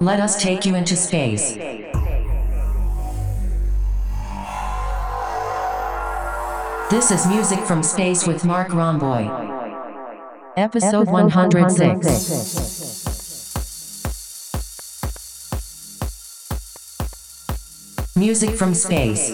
Let us take you into space. This is music from space with Mark Romboy. Episode 106. Music from space.